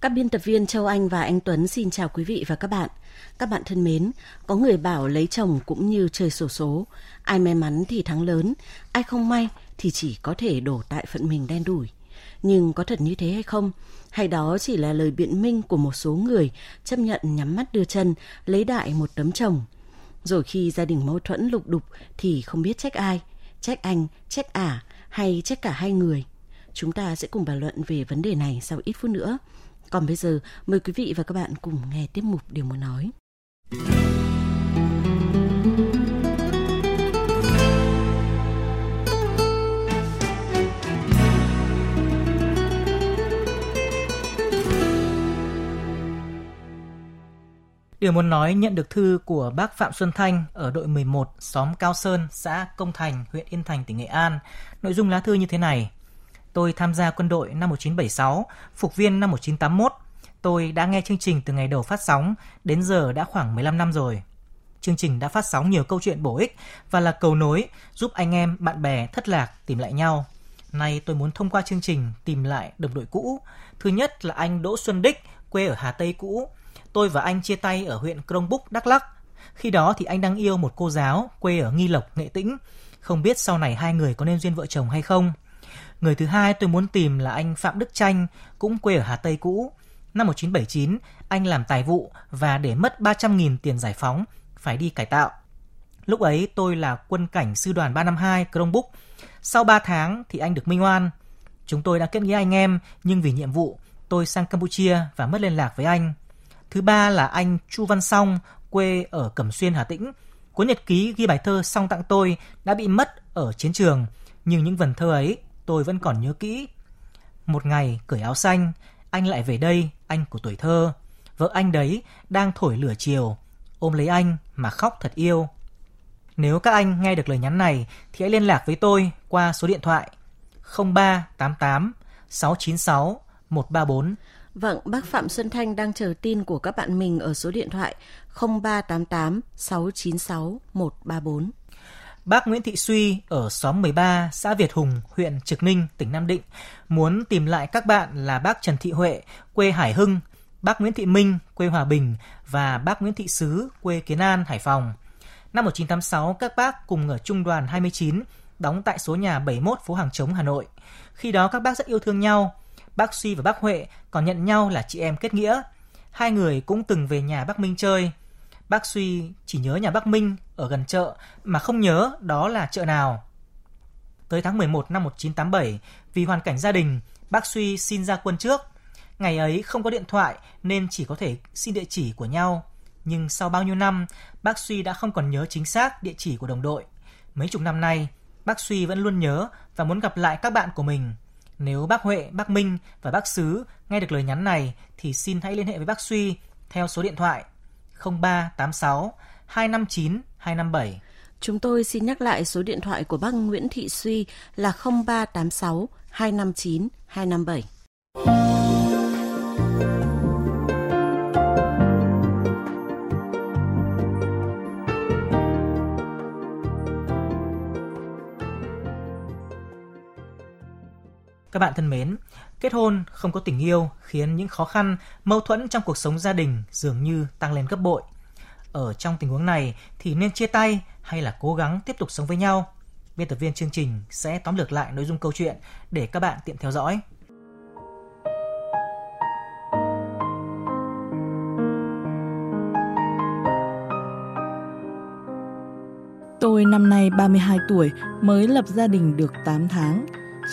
Các biên tập viên Châu Anh và anh Tuấn xin chào quý vị và các bạn. Các bạn thân mến, có người bảo lấy chồng cũng như chơi sổ số, ai may mắn thì thắng lớn, ai không may thì chỉ có thể đổ tại phận mình đen đủi. Nhưng có thật như thế hay không? Hay đó chỉ là lời biện minh của một số người chấp nhận nhắm mắt đưa chân, lấy đại một tấm chồng. Rồi khi gia đình mâu thuẫn lục đục thì không biết trách ai, trách anh, trách ả hay trách cả hai người. Chúng ta sẽ cùng bàn luận về vấn đề này sau ít phút nữa. Còn bây giờ, mời quý vị và các bạn cùng nghe tiếp mục Điều muốn nói. Điều muốn nói nhận được thư của bác Phạm Xuân Thanh ở đội 11, xóm Cao Sơn, xã Công Thành, huyện Yên Thành, tỉnh Nghệ An. Nội dung lá thư như thế này. Tôi tham gia quân đội năm 1976, phục viên năm 1981. Tôi đã nghe chương trình từ ngày đầu phát sóng, đến giờ đã khoảng 15 năm rồi. Chương trình đã phát sóng nhiều câu chuyện bổ ích và là cầu nối giúp anh em, bạn bè thất lạc tìm lại nhau. Nay tôi muốn thông qua chương trình tìm lại đồng đội cũ. Thứ nhất là anh Đỗ Xuân Đích, quê ở Hà Tây cũ. Tôi và anh chia tay ở huyện Krông Búc, Đắk Lắk. Khi đó thì anh đang yêu một cô giáo quê ở Nghi Lộc, Nghệ Tĩnh. Không biết sau này hai người có nên duyên vợ chồng hay không. Người thứ hai tôi muốn tìm là anh Phạm Đức Tranh, cũng quê ở Hà Tây cũ. Năm 1979, anh làm tài vụ và để mất 300.000 tiền giải phóng, phải đi cải tạo. Lúc ấy tôi là quân cảnh sư đoàn 352 Krông Sau 3 tháng thì anh được minh oan. Chúng tôi đã kết nghĩa anh em, nhưng vì nhiệm vụ, tôi sang Campuchia và mất liên lạc với anh. Thứ ba là anh Chu Văn Song, quê ở Cẩm Xuyên, Hà Tĩnh. Cuốn nhật ký ghi bài thơ Song tặng tôi đã bị mất ở chiến trường, nhưng những vần thơ ấy tôi vẫn còn nhớ kỹ. Một ngày cởi áo xanh, anh lại về đây, anh của tuổi thơ. Vợ anh đấy đang thổi lửa chiều, ôm lấy anh mà khóc thật yêu. Nếu các anh nghe được lời nhắn này thì hãy liên lạc với tôi qua số điện thoại 0388 696 134. Vâng, bác Phạm Xuân Thanh đang chờ tin của các bạn mình ở số điện thoại 0388 696 134. Bác Nguyễn Thị Suy ở xóm 13, xã Việt Hùng, huyện Trực Ninh, tỉnh Nam Định muốn tìm lại các bạn là bác Trần Thị Huệ, quê Hải Hưng, bác Nguyễn Thị Minh, quê Hòa Bình và bác Nguyễn Thị Sứ, quê Kiến An, Hải Phòng. Năm 1986, các bác cùng ở Trung đoàn 29, đóng tại số nhà 71 phố Hàng Trống, Hà Nội. Khi đó các bác rất yêu thương nhau. Bác Suy và bác Huệ còn nhận nhau là chị em kết nghĩa. Hai người cũng từng về nhà bác Minh chơi. Bác Suy chỉ nhớ nhà bác Minh ở gần chợ mà không nhớ đó là chợ nào. Tới tháng 11 năm 1987, vì hoàn cảnh gia đình, bác Suy xin ra quân trước. Ngày ấy không có điện thoại nên chỉ có thể xin địa chỉ của nhau. Nhưng sau bao nhiêu năm, bác Suy đã không còn nhớ chính xác địa chỉ của đồng đội. Mấy chục năm nay, bác Suy vẫn luôn nhớ và muốn gặp lại các bạn của mình. Nếu bác Huệ, bác Minh và bác Sứ nghe được lời nhắn này thì xin hãy liên hệ với bác Suy theo số điện thoại 0386 259 257. Chúng tôi xin nhắc lại số điện thoại của bác Nguyễn Thị Suy là 0386 259 257. Các bạn thân mến, kết hôn không có tình yêu khiến những khó khăn, mâu thuẫn trong cuộc sống gia đình dường như tăng lên gấp bội. Ở trong tình huống này thì nên chia tay hay là cố gắng tiếp tục sống với nhau? Biên tập viên chương trình sẽ tóm lược lại nội dung câu chuyện để các bạn tiện theo dõi. Tôi năm nay 32 tuổi, mới lập gia đình được 8 tháng.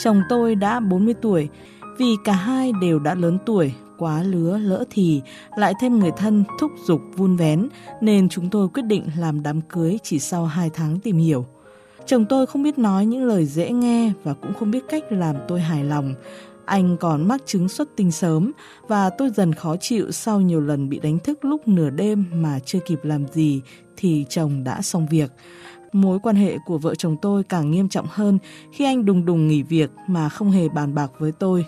Chồng tôi đã 40 tuổi, vì cả hai đều đã lớn tuổi, quá lứa lỡ thì, lại thêm người thân thúc giục vun vén, nên chúng tôi quyết định làm đám cưới chỉ sau 2 tháng tìm hiểu. Chồng tôi không biết nói những lời dễ nghe và cũng không biết cách làm tôi hài lòng. Anh còn mắc chứng xuất tinh sớm và tôi dần khó chịu sau nhiều lần bị đánh thức lúc nửa đêm mà chưa kịp làm gì thì chồng đã xong việc. Mối quan hệ của vợ chồng tôi càng nghiêm trọng hơn khi anh đùng đùng nghỉ việc mà không hề bàn bạc với tôi.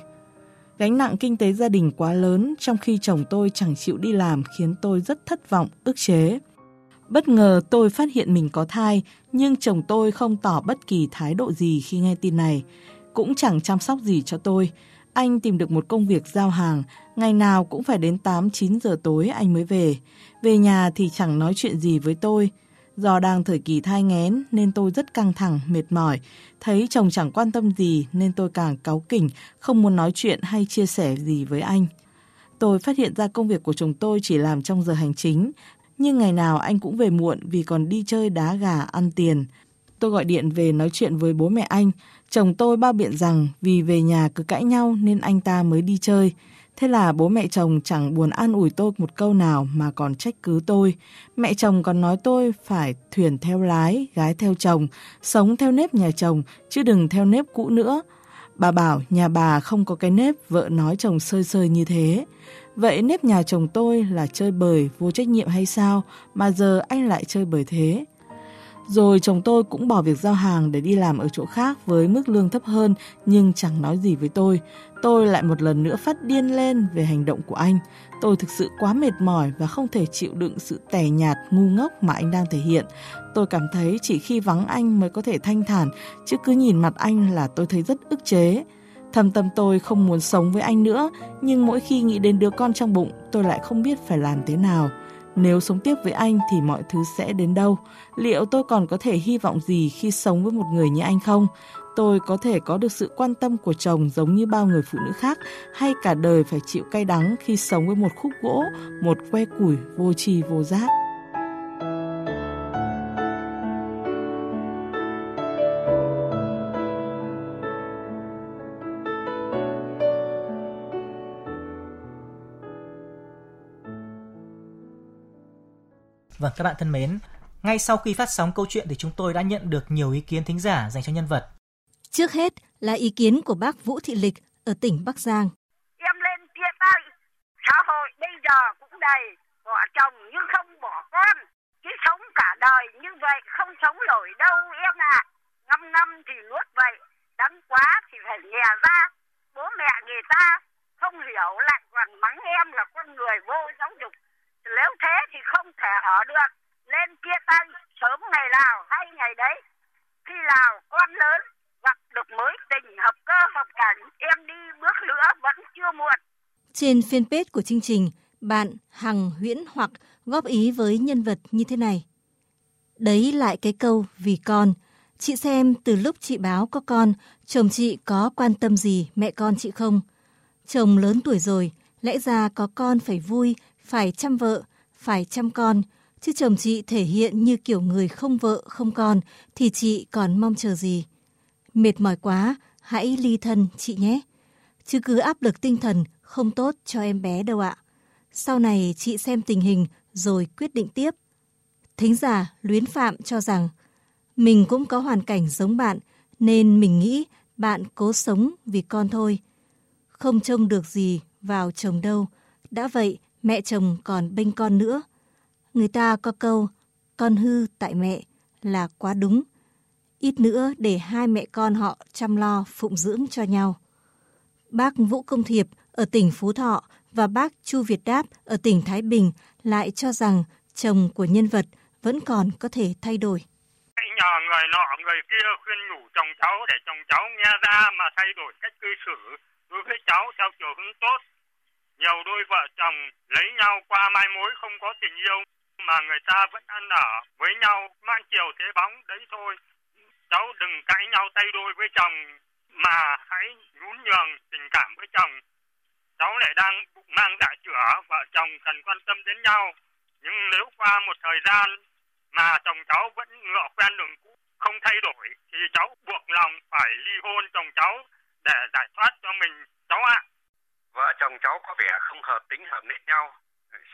Gánh nặng kinh tế gia đình quá lớn trong khi chồng tôi chẳng chịu đi làm khiến tôi rất thất vọng, ức chế. Bất ngờ tôi phát hiện mình có thai, nhưng chồng tôi không tỏ bất kỳ thái độ gì khi nghe tin này. Cũng chẳng chăm sóc gì cho tôi. Anh tìm được một công việc giao hàng, ngày nào cũng phải đến 8-9 giờ tối anh mới về. Về nhà thì chẳng nói chuyện gì với tôi. Do đang thời kỳ thai nghén nên tôi rất căng thẳng, mệt mỏi. Thấy chồng chẳng quan tâm gì nên tôi càng cáu kỉnh, không muốn nói chuyện hay chia sẻ gì với anh. Tôi phát hiện ra công việc của chồng tôi chỉ làm trong giờ hành chính, nhưng ngày nào anh cũng về muộn vì còn đi chơi đá gà ăn tiền. Tôi gọi điện về nói chuyện với bố mẹ anh. Chồng tôi bao biện rằng vì về nhà cứ cãi nhau nên anh ta mới đi chơi. Thế là bố mẹ chồng chẳng buồn an ủi tôi một câu nào mà còn trách cứ tôi. Mẹ chồng còn nói tôi phải thuyền theo lái, gái theo chồng, sống theo nếp nhà chồng, chứ đừng theo nếp cũ nữa. Bà bảo nhà bà không có cái nếp vợ nói chồng sơi sơi như thế. Vậy nếp nhà chồng tôi là chơi bời, vô trách nhiệm hay sao mà giờ anh lại chơi bời thế? Rồi chồng tôi cũng bỏ việc giao hàng để đi làm ở chỗ khác với mức lương thấp hơn nhưng chẳng nói gì với tôi. Tôi lại một lần nữa phát điên lên về hành động của anh. Tôi thực sự quá mệt mỏi và không thể chịu đựng sự tẻ nhạt, ngu ngốc mà anh đang thể hiện. Tôi cảm thấy chỉ khi vắng anh mới có thể thanh thản, chứ cứ nhìn mặt anh là tôi thấy rất ức chế. Thầm tâm tôi không muốn sống với anh nữa, nhưng mỗi khi nghĩ đến đứa con trong bụng, tôi lại không biết phải làm thế nào. Nếu sống tiếp với anh thì mọi thứ sẽ đến đâu? Liệu tôi còn có thể hy vọng gì khi sống với một người như anh không? Tôi có thể có được sự quan tâm của chồng giống như bao người phụ nữ khác hay cả đời phải chịu cay đắng khi sống với một khúc gỗ, một que củi vô tri vô giác? Vâng, các bạn thân mến, ngay sau khi phát sóng câu chuyện thì chúng tôi đã nhận được nhiều ý kiến thính giả dành cho nhân vật. Trước hết là ý kiến của bác Vũ Thị Lịch ở tỉnh Bắc Giang. Em lên chia tay, xã hội bây giờ cũng đầy, bỏ chồng nhưng không bỏ con. Chứ sống cả đời như vậy không sống nổi đâu em ạ. À. Ngâm ngâm thì nuốt vậy, đắng quá thì phải nhè ra. Bố mẹ người ta không hiểu lại còn mắng em là con người vô giáo dục nếu thế thì không thể ở được. Nên chia tay, sớm ngày nào hay ngày đấy. Khi nào con lớn, gặp được mới tình hợp cơ, hợp cảnh, em đi bước nữa vẫn chưa muộn. Trên fanpage của chương trình, bạn Hằng, Huyễn hoặc góp ý với nhân vật như thế này. Đấy lại cái câu vì con. Chị xem từ lúc chị báo có con, chồng chị có quan tâm gì mẹ con chị không? Chồng lớn tuổi rồi, lẽ ra có con phải vui phải chăm vợ, phải chăm con, chứ chồng chị thể hiện như kiểu người không vợ, không con, thì chị còn mong chờ gì. Mệt mỏi quá, hãy ly thân chị nhé. Chứ cứ áp lực tinh thần không tốt cho em bé đâu ạ. Sau này chị xem tình hình rồi quyết định tiếp. Thính giả Luyến Phạm cho rằng mình cũng có hoàn cảnh giống bạn nên mình nghĩ bạn cố sống vì con thôi. Không trông được gì vào chồng đâu. Đã vậy, mẹ chồng còn bênh con nữa. Người ta có câu, con hư tại mẹ là quá đúng. Ít nữa để hai mẹ con họ chăm lo phụng dưỡng cho nhau. Bác Vũ Công Thiệp ở tỉnh Phú Thọ và bác Chu Việt Đáp ở tỉnh Thái Bình lại cho rằng chồng của nhân vật vẫn còn có thể thay đổi. Nhờ người nọ người kia khuyên nhủ chồng cháu để chồng cháu nghe ra mà thay đổi cách cư xử đối với cháu theo chiều hướng tốt nhiều đôi vợ chồng lấy nhau qua mai mối không có tình yêu, mà người ta vẫn ăn ở với nhau man chiều thế bóng đấy thôi. Cháu đừng cãi nhau tay đôi với chồng, mà hãy nhún nhường tình cảm với chồng. Cháu lại đang mang dạ chữa vợ chồng cần quan tâm đến nhau. Nhưng nếu qua một thời gian mà chồng cháu vẫn ngựa quen đường cũ, không thay đổi, thì cháu buộc lòng phải ly hôn chồng cháu để giải thoát cho mình chồng cháu có vẻ không hợp tính, hợp nết nhau.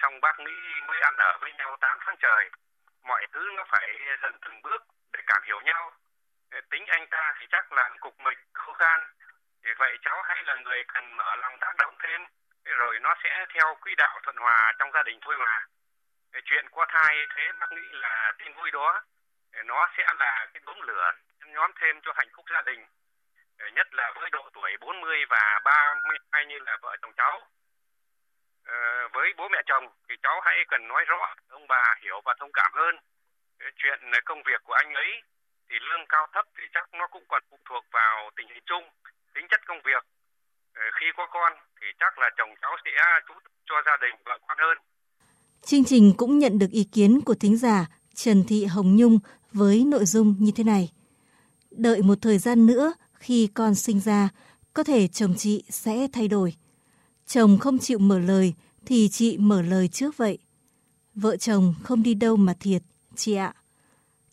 Xong bác nghĩ mới ăn ở với nhau 8 tháng trời. Mọi thứ nó phải dần từng bước để cảm hiểu nhau. Tính anh ta thì chắc là cục mịch, khô khan. Vậy cháu hãy là người cần mở lòng tác động thêm. Rồi nó sẽ theo quỹ đạo thuận hòa trong gia đình thôi mà. Chuyện qua thai thế bác nghĩ là tin vui đó. Nó sẽ là cái đốm lửa nhóm thêm cho hạnh phúc gia đình. Ờ, nhất là với độ tuổi 40 và 32 như là vợ chồng cháu. Ờ, với bố mẹ chồng thì cháu hãy cần nói rõ ông bà hiểu và thông cảm hơn. Chuyện công việc của anh ấy thì lương cao thấp thì chắc nó cũng còn phụ thuộc vào tình hình chung tính chất công việc. Ờ, khi có con thì chắc là chồng cháu sẽ chú cho gia đình vợ con hơn. Chương trình cũng nhận được ý kiến của thính giả Trần Thị Hồng Nhung với nội dung như thế này. Đợi một thời gian nữa, khi con sinh ra, có thể chồng chị sẽ thay đổi. Chồng không chịu mở lời thì chị mở lời trước vậy. Vợ chồng không đi đâu mà thiệt, chị ạ.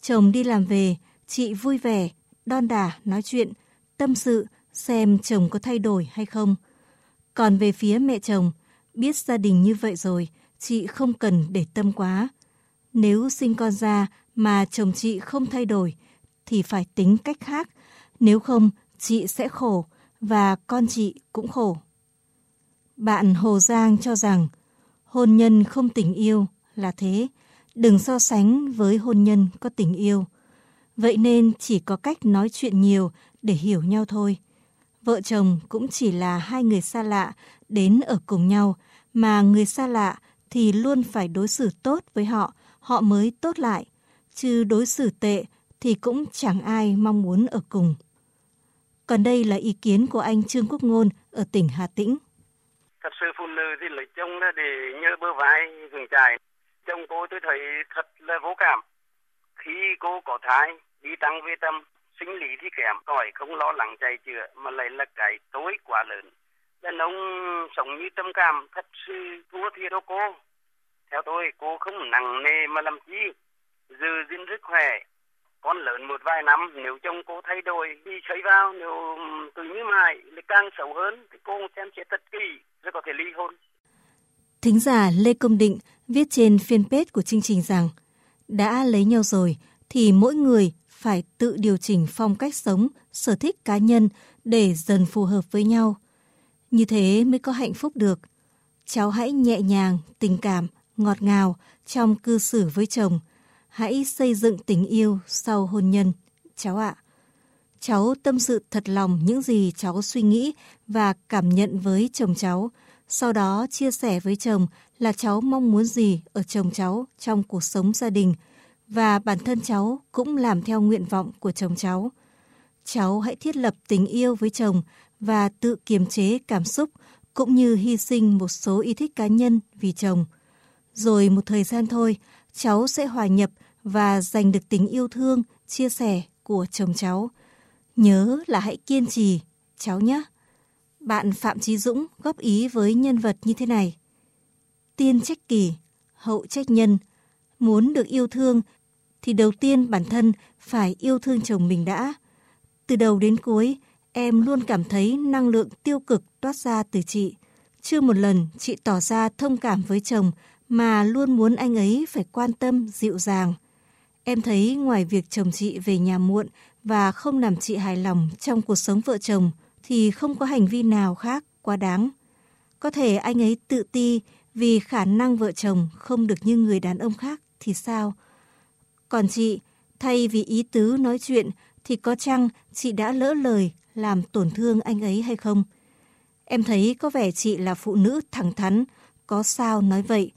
Chồng đi làm về, chị vui vẻ, đon đả nói chuyện, tâm sự xem chồng có thay đổi hay không. Còn về phía mẹ chồng, biết gia đình như vậy rồi, chị không cần để tâm quá. Nếu sinh con ra mà chồng chị không thay đổi, thì phải tính cách khác. Nếu không, chị sẽ khổ và con chị cũng khổ. Bạn Hồ Giang cho rằng hôn nhân không tình yêu là thế, đừng so sánh với hôn nhân có tình yêu. Vậy nên chỉ có cách nói chuyện nhiều để hiểu nhau thôi. Vợ chồng cũng chỉ là hai người xa lạ đến ở cùng nhau, mà người xa lạ thì luôn phải đối xử tốt với họ, họ mới tốt lại. Chứ đối xử tệ thì cũng chẳng ai mong muốn ở cùng. Còn đây là ý kiến của anh Trương Quốc Ngôn ở tỉnh Hà Tĩnh. Thật sự phụ nữ thì lấy chồng để nhớ bơ vai gừng chài. Chồng cô tôi thấy thật là vô cảm. Khi cô có thai, đi tăng về tâm, sinh lý thì kém, còi không lo lắng chạy chữa mà lại là cái tối quá lớn. Đàn ông sống như tâm cảm thật sự thua thiệt đâu cô. Theo tôi, cô không nặng nề mà làm chi. Giữ gìn rất khỏe, con lớn một vài năm nếu chồng cô thay đổi đi xảy vào nếu ừ, từ như mãi lại càng xấu hơn thì cô xem xét thật kỹ rồi có thể ly hôn. Thính giả Lê Công Định viết trên fanpage của chương trình rằng đã lấy nhau rồi thì mỗi người phải tự điều chỉnh phong cách sống, sở thích cá nhân để dần phù hợp với nhau. Như thế mới có hạnh phúc được. Cháu hãy nhẹ nhàng, tình cảm, ngọt ngào trong cư xử với chồng – hãy xây dựng tình yêu sau hôn nhân, cháu ạ. Cháu tâm sự thật lòng những gì cháu suy nghĩ và cảm nhận với chồng cháu, sau đó chia sẻ với chồng là cháu mong muốn gì ở chồng cháu trong cuộc sống gia đình và bản thân cháu cũng làm theo nguyện vọng của chồng cháu. Cháu hãy thiết lập tình yêu với chồng và tự kiềm chế cảm xúc cũng như hy sinh một số ý thích cá nhân vì chồng. Rồi một thời gian thôi, cháu sẽ hòa nhập và giành được tình yêu thương, chia sẻ của chồng cháu. Nhớ là hãy kiên trì, cháu nhé. Bạn Phạm Trí Dũng góp ý với nhân vật như thế này. Tiên trách kỳ, hậu trách nhân. Muốn được yêu thương thì đầu tiên bản thân phải yêu thương chồng mình đã. Từ đầu đến cuối, em luôn cảm thấy năng lượng tiêu cực toát ra từ chị. Chưa một lần chị tỏ ra thông cảm với chồng mà luôn muốn anh ấy phải quan tâm, dịu dàng. Em thấy ngoài việc chồng chị về nhà muộn và không làm chị hài lòng trong cuộc sống vợ chồng thì không có hành vi nào khác quá đáng. Có thể anh ấy tự ti vì khả năng vợ chồng không được như người đàn ông khác thì sao? Còn chị, thay vì ý tứ nói chuyện thì có chăng chị đã lỡ lời làm tổn thương anh ấy hay không? Em thấy có vẻ chị là phụ nữ thẳng thắn, có sao nói vậy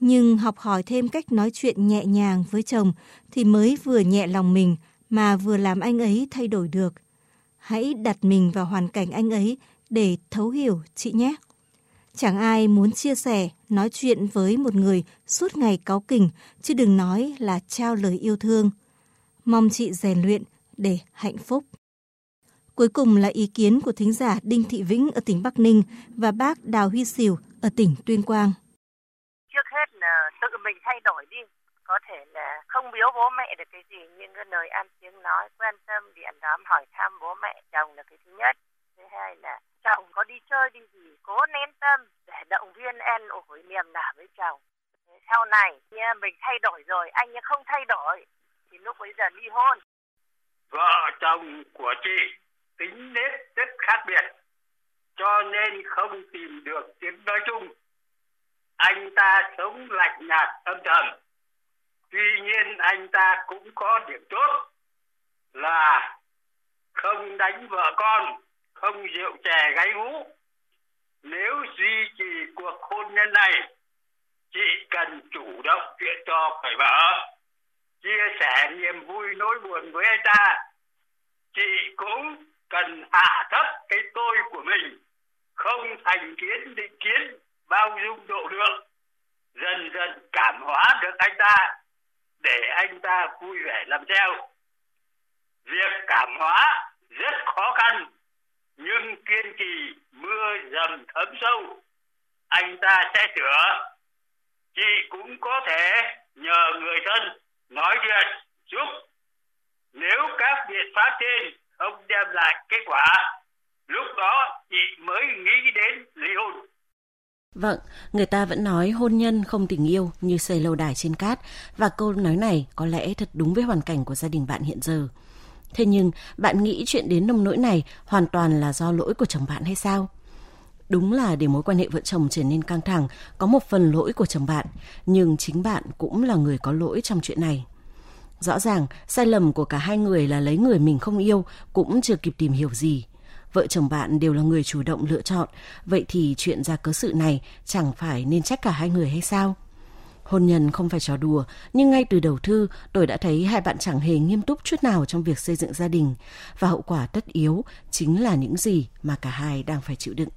nhưng học hỏi thêm cách nói chuyện nhẹ nhàng với chồng thì mới vừa nhẹ lòng mình mà vừa làm anh ấy thay đổi được. Hãy đặt mình vào hoàn cảnh anh ấy để thấu hiểu chị nhé. Chẳng ai muốn chia sẻ, nói chuyện với một người suốt ngày cáu kỉnh, chứ đừng nói là trao lời yêu thương. Mong chị rèn luyện để hạnh phúc. Cuối cùng là ý kiến của thính giả Đinh Thị Vĩnh ở tỉnh Bắc Ninh và bác Đào Huy Sìu ở tỉnh Tuyên Quang trước hết là tự mình thay đổi đi. Có thể là không biếu bố mẹ được cái gì, nhưng cái lời ăn tiếng nói, quan tâm điện đóm hỏi thăm bố mẹ, chồng là cái thứ nhất. Thứ hai là chồng có đi chơi đi gì cố nén tâm để động viên em ủi, niềm nở với chồng. Sau này mình thay đổi rồi, anh không thay đổi, thì lúc bây giờ ly hôn. Vợ chồng của chị tính nết rất khác biệt, cho nên không tìm được tiếng nói chung anh ta sống lạnh nhạt, âm thầm. Tuy nhiên, anh ta cũng có điểm tốt là không đánh vợ con, không rượu chè gáy ngũ nếu duy trì cuộc hôn nhân này, chị cần chủ động chuyện cho phải vợ. Chia sẻ niềm vui nỗi buồn với anh ta, chị cũng cần hạ thấp cái tôi của mình, không thành kiến định kiến bao dung độ lượng, dần dần cảm hóa được anh ta, để anh ta vui vẻ làm theo. Việc cảm hóa rất khó khăn, nhưng kiên trì mưa dầm thấm sâu, anh ta sẽ sửa. Chị cũng có thể nhờ người thân nói chuyện, giúp. Nếu các biện pháp trên không đem lại kết quả, lúc đó chị mới nghĩ đến ly hôn. Vâng, người ta vẫn nói hôn nhân không tình yêu như xây lâu đài trên cát và câu nói này có lẽ thật đúng với hoàn cảnh của gia đình bạn hiện giờ. Thế nhưng bạn nghĩ chuyện đến nông nỗi này hoàn toàn là do lỗi của chồng bạn hay sao? Đúng là để mối quan hệ vợ chồng trở nên căng thẳng có một phần lỗi của chồng bạn, nhưng chính bạn cũng là người có lỗi trong chuyện này. Rõ ràng, sai lầm của cả hai người là lấy người mình không yêu cũng chưa kịp tìm hiểu gì. Vợ chồng bạn đều là người chủ động lựa chọn, vậy thì chuyện ra cớ sự này chẳng phải nên trách cả hai người hay sao? Hôn nhân không phải trò đùa, nhưng ngay từ đầu thư tôi đã thấy hai bạn chẳng hề nghiêm túc chút nào trong việc xây dựng gia đình và hậu quả tất yếu chính là những gì mà cả hai đang phải chịu đựng.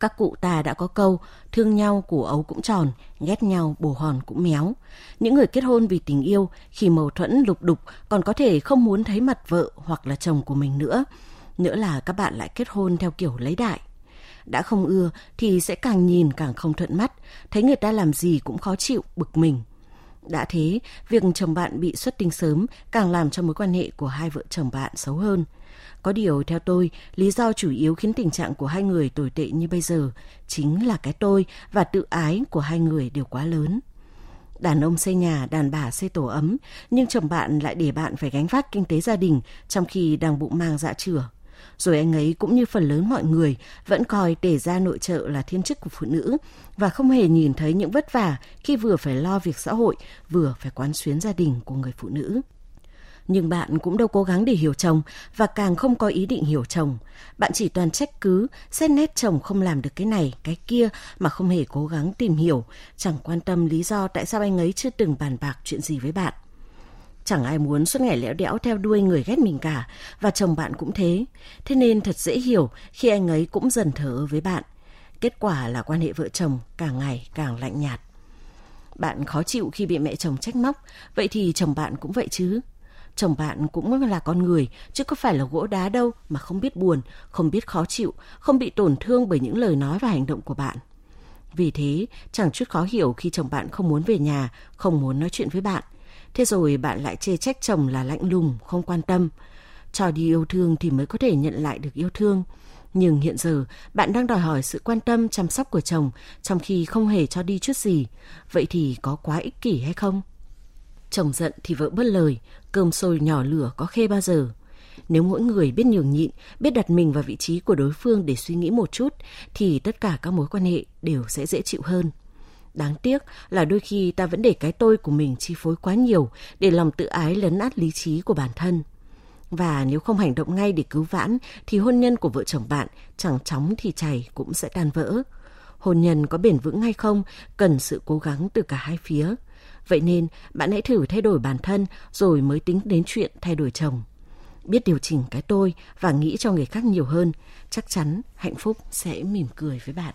Các cụ ta đã có câu, thương nhau củ ấu cũng tròn, ghét nhau bồ hòn cũng méo. Những người kết hôn vì tình yêu, khi mâu thuẫn lục đục còn có thể không muốn thấy mặt vợ hoặc là chồng của mình nữa. Nữa là các bạn lại kết hôn theo kiểu lấy đại. Đã không ưa thì sẽ càng nhìn càng không thuận mắt, thấy người ta làm gì cũng khó chịu, bực mình. Đã thế, việc chồng bạn bị xuất tinh sớm càng làm cho mối quan hệ của hai vợ chồng bạn xấu hơn – có điều theo tôi, lý do chủ yếu khiến tình trạng của hai người tồi tệ như bây giờ chính là cái tôi và tự ái của hai người đều quá lớn. Đàn ông xây nhà, đàn bà xây tổ ấm, nhưng chồng bạn lại để bạn phải gánh vác kinh tế gia đình trong khi đang bụng mang dạ chửa. Rồi anh ấy cũng như phần lớn mọi người vẫn coi để ra nội trợ là thiên chức của phụ nữ và không hề nhìn thấy những vất vả khi vừa phải lo việc xã hội, vừa phải quán xuyến gia đình của người phụ nữ nhưng bạn cũng đâu cố gắng để hiểu chồng và càng không có ý định hiểu chồng. Bạn chỉ toàn trách cứ, xét nét chồng không làm được cái này, cái kia mà không hề cố gắng tìm hiểu, chẳng quan tâm lý do tại sao anh ấy chưa từng bàn bạc chuyện gì với bạn. Chẳng ai muốn suốt ngày lẽo đẽo theo đuôi người ghét mình cả, và chồng bạn cũng thế. Thế nên thật dễ hiểu khi anh ấy cũng dần thở với bạn. Kết quả là quan hệ vợ chồng càng ngày càng lạnh nhạt. Bạn khó chịu khi bị mẹ chồng trách móc, vậy thì chồng bạn cũng vậy chứ chồng bạn cũng là con người, chứ có phải là gỗ đá đâu mà không biết buồn, không biết khó chịu, không bị tổn thương bởi những lời nói và hành động của bạn. Vì thế, chẳng chút khó hiểu khi chồng bạn không muốn về nhà, không muốn nói chuyện với bạn. Thế rồi bạn lại chê trách chồng là lạnh lùng, không quan tâm. Cho đi yêu thương thì mới có thể nhận lại được yêu thương. Nhưng hiện giờ, bạn đang đòi hỏi sự quan tâm, chăm sóc của chồng, trong khi không hề cho đi chút gì. Vậy thì có quá ích kỷ hay không? Chồng giận thì vợ bất lời, cơm sôi nhỏ lửa có khê bao giờ. Nếu mỗi người biết nhường nhịn, biết đặt mình vào vị trí của đối phương để suy nghĩ một chút, thì tất cả các mối quan hệ đều sẽ dễ chịu hơn. Đáng tiếc là đôi khi ta vẫn để cái tôi của mình chi phối quá nhiều để lòng tự ái lấn át lý trí của bản thân. Và nếu không hành động ngay để cứu vãn thì hôn nhân của vợ chồng bạn chẳng chóng thì chảy cũng sẽ tan vỡ. Hôn nhân có bền vững hay không cần sự cố gắng từ cả hai phía. Vậy nên bạn hãy thử thay đổi bản thân rồi mới tính đến chuyện thay đổi chồng. Biết điều chỉnh cái tôi và nghĩ cho người khác nhiều hơn, chắc chắn hạnh phúc sẽ mỉm cười với bạn.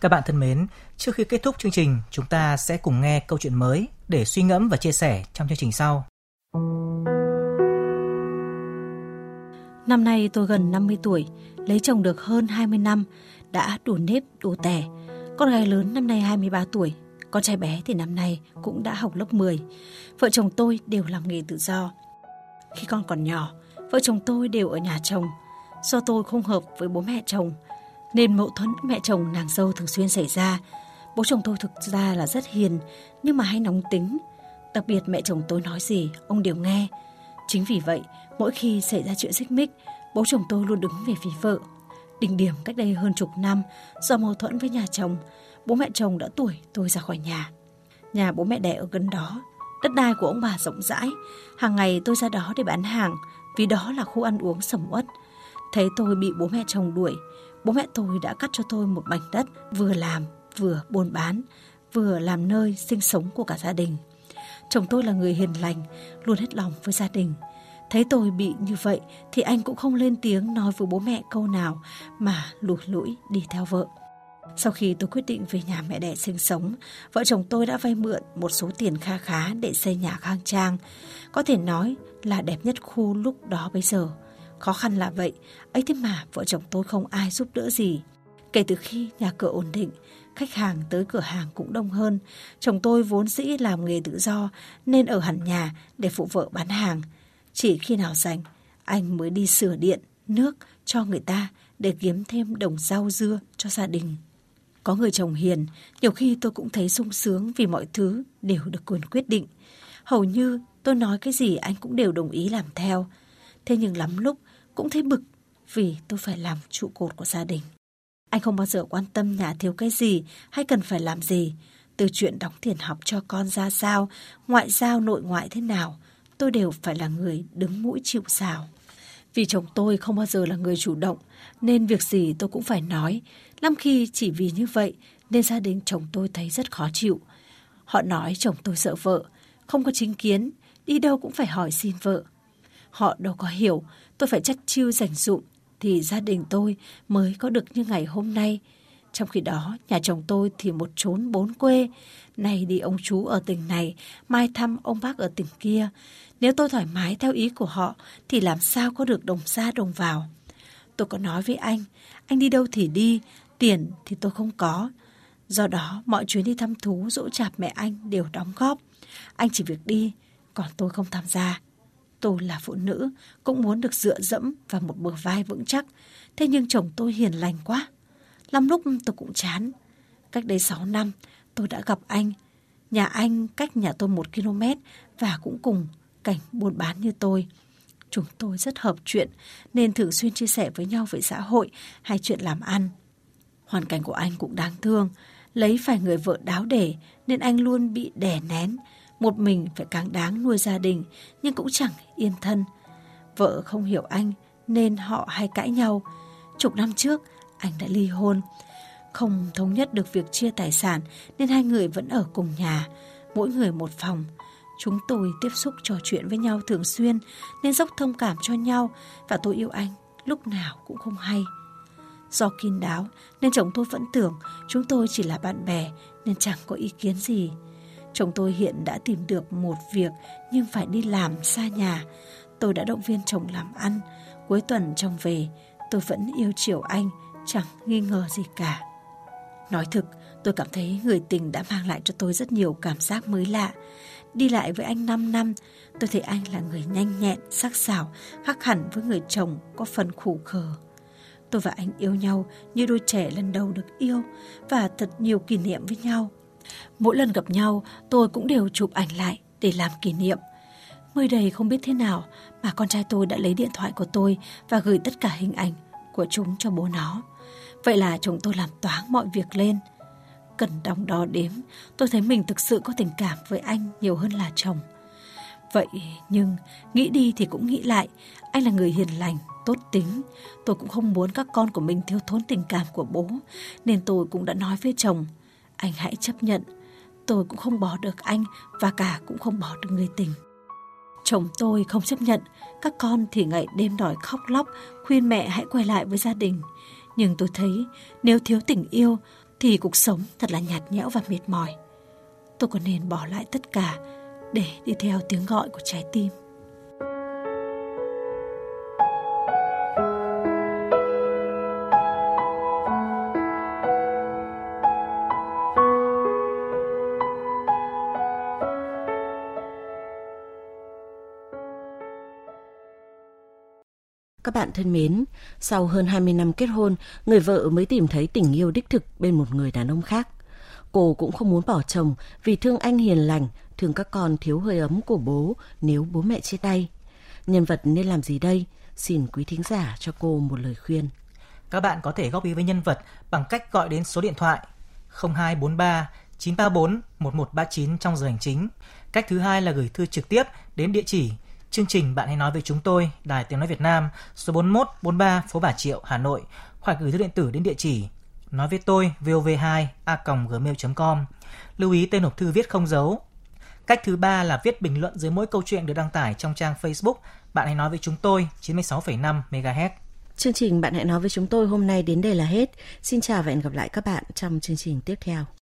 Các bạn thân mến, trước khi kết thúc chương trình, chúng ta sẽ cùng nghe câu chuyện mới để suy ngẫm và chia sẻ trong chương trình sau. Năm nay tôi gần 50 tuổi, lấy chồng được hơn 20 năm, đã đủ nếp, đủ tẻ. Con gái lớn năm nay 23 tuổi, con trai bé thì năm nay cũng đã học lớp 10. Vợ chồng tôi đều làm nghề tự do. Khi con còn nhỏ, vợ chồng tôi đều ở nhà chồng. Do tôi không hợp với bố mẹ chồng, nên mâu thuẫn mẹ chồng nàng dâu thường xuyên xảy ra. Bố chồng tôi thực ra là rất hiền, nhưng mà hay nóng tính. Đặc biệt mẹ chồng tôi nói gì, ông đều nghe. Chính vì vậy, mỗi khi xảy ra chuyện xích mích, bố chồng tôi luôn đứng về phía vợ. Đỉnh điểm cách đây hơn chục năm, do mâu thuẫn với nhà chồng, bố mẹ chồng đã tuổi tôi ra khỏi nhà. Nhà bố mẹ đẻ ở gần đó, đất đai của ông bà rộng rãi. Hàng ngày tôi ra đó để bán hàng, vì đó là khu ăn uống sầm uất. Thấy tôi bị bố mẹ chồng đuổi, bố mẹ tôi đã cắt cho tôi một mảnh đất vừa làm vừa buôn bán, vừa làm nơi sinh sống của cả gia đình. Chồng tôi là người hiền lành, luôn hết lòng với gia đình. Thấy tôi bị như vậy thì anh cũng không lên tiếng nói với bố mẹ câu nào mà lủi lũi đi theo vợ. Sau khi tôi quyết định về nhà mẹ đẻ sinh sống, vợ chồng tôi đã vay mượn một số tiền kha khá để xây nhà khang trang. Có thể nói là đẹp nhất khu lúc đó bây giờ. Khó khăn là vậy, ấy thế mà vợ chồng tôi không ai giúp đỡ gì. Kể từ khi nhà cửa ổn định, khách hàng tới cửa hàng cũng đông hơn. Chồng tôi vốn dĩ làm nghề tự do nên ở hẳn nhà để phụ vợ bán hàng. Chỉ khi nào rảnh, anh mới đi sửa điện, nước cho người ta để kiếm thêm đồng rau dưa cho gia đình. Có người chồng hiền, nhiều khi tôi cũng thấy sung sướng vì mọi thứ đều được quyền quyết định. Hầu như tôi nói cái gì anh cũng đều đồng ý làm theo. Thế nhưng lắm lúc cũng thấy bực vì tôi phải làm trụ cột của gia đình. Anh không bao giờ quan tâm nhà thiếu cái gì hay cần phải làm gì. Từ chuyện đóng tiền học cho con ra sao, ngoại giao nội ngoại thế nào, tôi đều phải là người đứng mũi chịu sào Vì chồng tôi không bao giờ là người chủ động, nên việc gì tôi cũng phải nói. Lắm khi chỉ vì như vậy nên gia đình chồng tôi thấy rất khó chịu. Họ nói chồng tôi sợ vợ, không có chính kiến, đi đâu cũng phải hỏi xin vợ. Họ đâu có hiểu tôi phải chất chiêu dành dụm thì gia đình tôi mới có được như ngày hôm nay. Trong khi đó, nhà chồng tôi thì một chốn bốn quê. Nay đi ông chú ở tỉnh này, mai thăm ông bác ở tỉnh kia. Nếu tôi thoải mái theo ý của họ, thì làm sao có được đồng ra đồng vào. Tôi có nói với anh, anh đi đâu thì đi, tiền thì tôi không có. Do đó, mọi chuyến đi thăm thú, dỗ chạp mẹ anh đều đóng góp. Anh chỉ việc đi, còn tôi không tham gia. Tôi là phụ nữ, cũng muốn được dựa dẫm vào một bờ vai vững chắc. Thế nhưng chồng tôi hiền lành quá. Lắm lúc tôi cũng chán. Cách đây 6 năm, tôi đã gặp anh. Nhà anh cách nhà tôi một km và cũng cùng cảnh buôn bán như tôi. Chúng tôi rất hợp chuyện nên thường xuyên chia sẻ với nhau về xã hội hay chuyện làm ăn. Hoàn cảnh của anh cũng đáng thương. Lấy phải người vợ đáo để nên anh luôn bị đè nén. Một mình phải càng đáng nuôi gia đình nhưng cũng chẳng yên thân. Vợ không hiểu anh nên họ hay cãi nhau. Chục năm trước anh đã ly hôn. Không thống nhất được việc chia tài sản nên hai người vẫn ở cùng nhà, mỗi người một phòng. Chúng tôi tiếp xúc trò chuyện với nhau thường xuyên nên dốc thông cảm cho nhau và tôi yêu anh lúc nào cũng không hay. Do kín đáo nên chồng tôi vẫn tưởng chúng tôi chỉ là bạn bè nên chẳng có ý kiến gì. Chồng tôi hiện đã tìm được một việc nhưng phải đi làm xa nhà. Tôi đã động viên chồng làm ăn. Cuối tuần chồng về, tôi vẫn yêu chiều anh, chẳng nghi ngờ gì cả. Nói thực, tôi cảm thấy người tình đã mang lại cho tôi rất nhiều cảm giác mới lạ. Đi lại với anh 5 năm, tôi thấy anh là người nhanh nhẹn, sắc sảo, khác hẳn với người chồng có phần khủ khờ. Tôi và anh yêu nhau như đôi trẻ lần đầu được yêu và thật nhiều kỷ niệm với nhau. Mỗi lần gặp nhau, tôi cũng đều chụp ảnh lại để làm kỷ niệm. Mới đây không biết thế nào mà con trai tôi đã lấy điện thoại của tôi và gửi tất cả hình ảnh của chúng cho bố nó. Vậy là chúng tôi làm toán mọi việc lên. Cần đong đo đếm, tôi thấy mình thực sự có tình cảm với anh nhiều hơn là chồng. Vậy nhưng nghĩ đi thì cũng nghĩ lại, anh là người hiền lành, tốt tính. Tôi cũng không muốn các con của mình thiếu thốn tình cảm của bố, nên tôi cũng đã nói với chồng, anh hãy chấp nhận. Tôi cũng không bỏ được anh và cả cũng không bỏ được người tình. Chồng tôi không chấp nhận, các con thì ngày đêm đòi khóc lóc, khuyên mẹ hãy quay lại với gia đình. Nhưng tôi thấy nếu thiếu tình yêu thì cuộc sống thật là nhạt nhẽo và mệt mỏi. Tôi có nên bỏ lại tất cả để đi theo tiếng gọi của trái tim. Các bạn thân mến, sau hơn 20 năm kết hôn, người vợ mới tìm thấy tình yêu đích thực bên một người đàn ông khác. Cô cũng không muốn bỏ chồng vì thương anh hiền lành, thương các con thiếu hơi ấm của bố nếu bố mẹ chia tay. Nhân vật nên làm gì đây? Xin quý thính giả cho cô một lời khuyên. Các bạn có thể góp ý với nhân vật bằng cách gọi đến số điện thoại 0243 934 1139 trong giờ hành chính. Cách thứ hai là gửi thư trực tiếp đến địa chỉ chương trình Bạn hãy nói với chúng tôi, Đài Tiếng nói Việt Nam, số 41 43 phố Bà Triệu, Hà Nội, hoặc gửi thư điện tử đến địa chỉ nói với tôi vov2 a gmail.com. Lưu ý tên hộp thư viết không dấu. Cách thứ ba là viết bình luận dưới mỗi câu chuyện được đăng tải trong trang Facebook Bạn hãy nói với chúng tôi 96,5 MHz. Chương trình Bạn hãy nói với chúng tôi hôm nay đến đây là hết. Xin chào và hẹn gặp lại các bạn trong chương trình tiếp theo.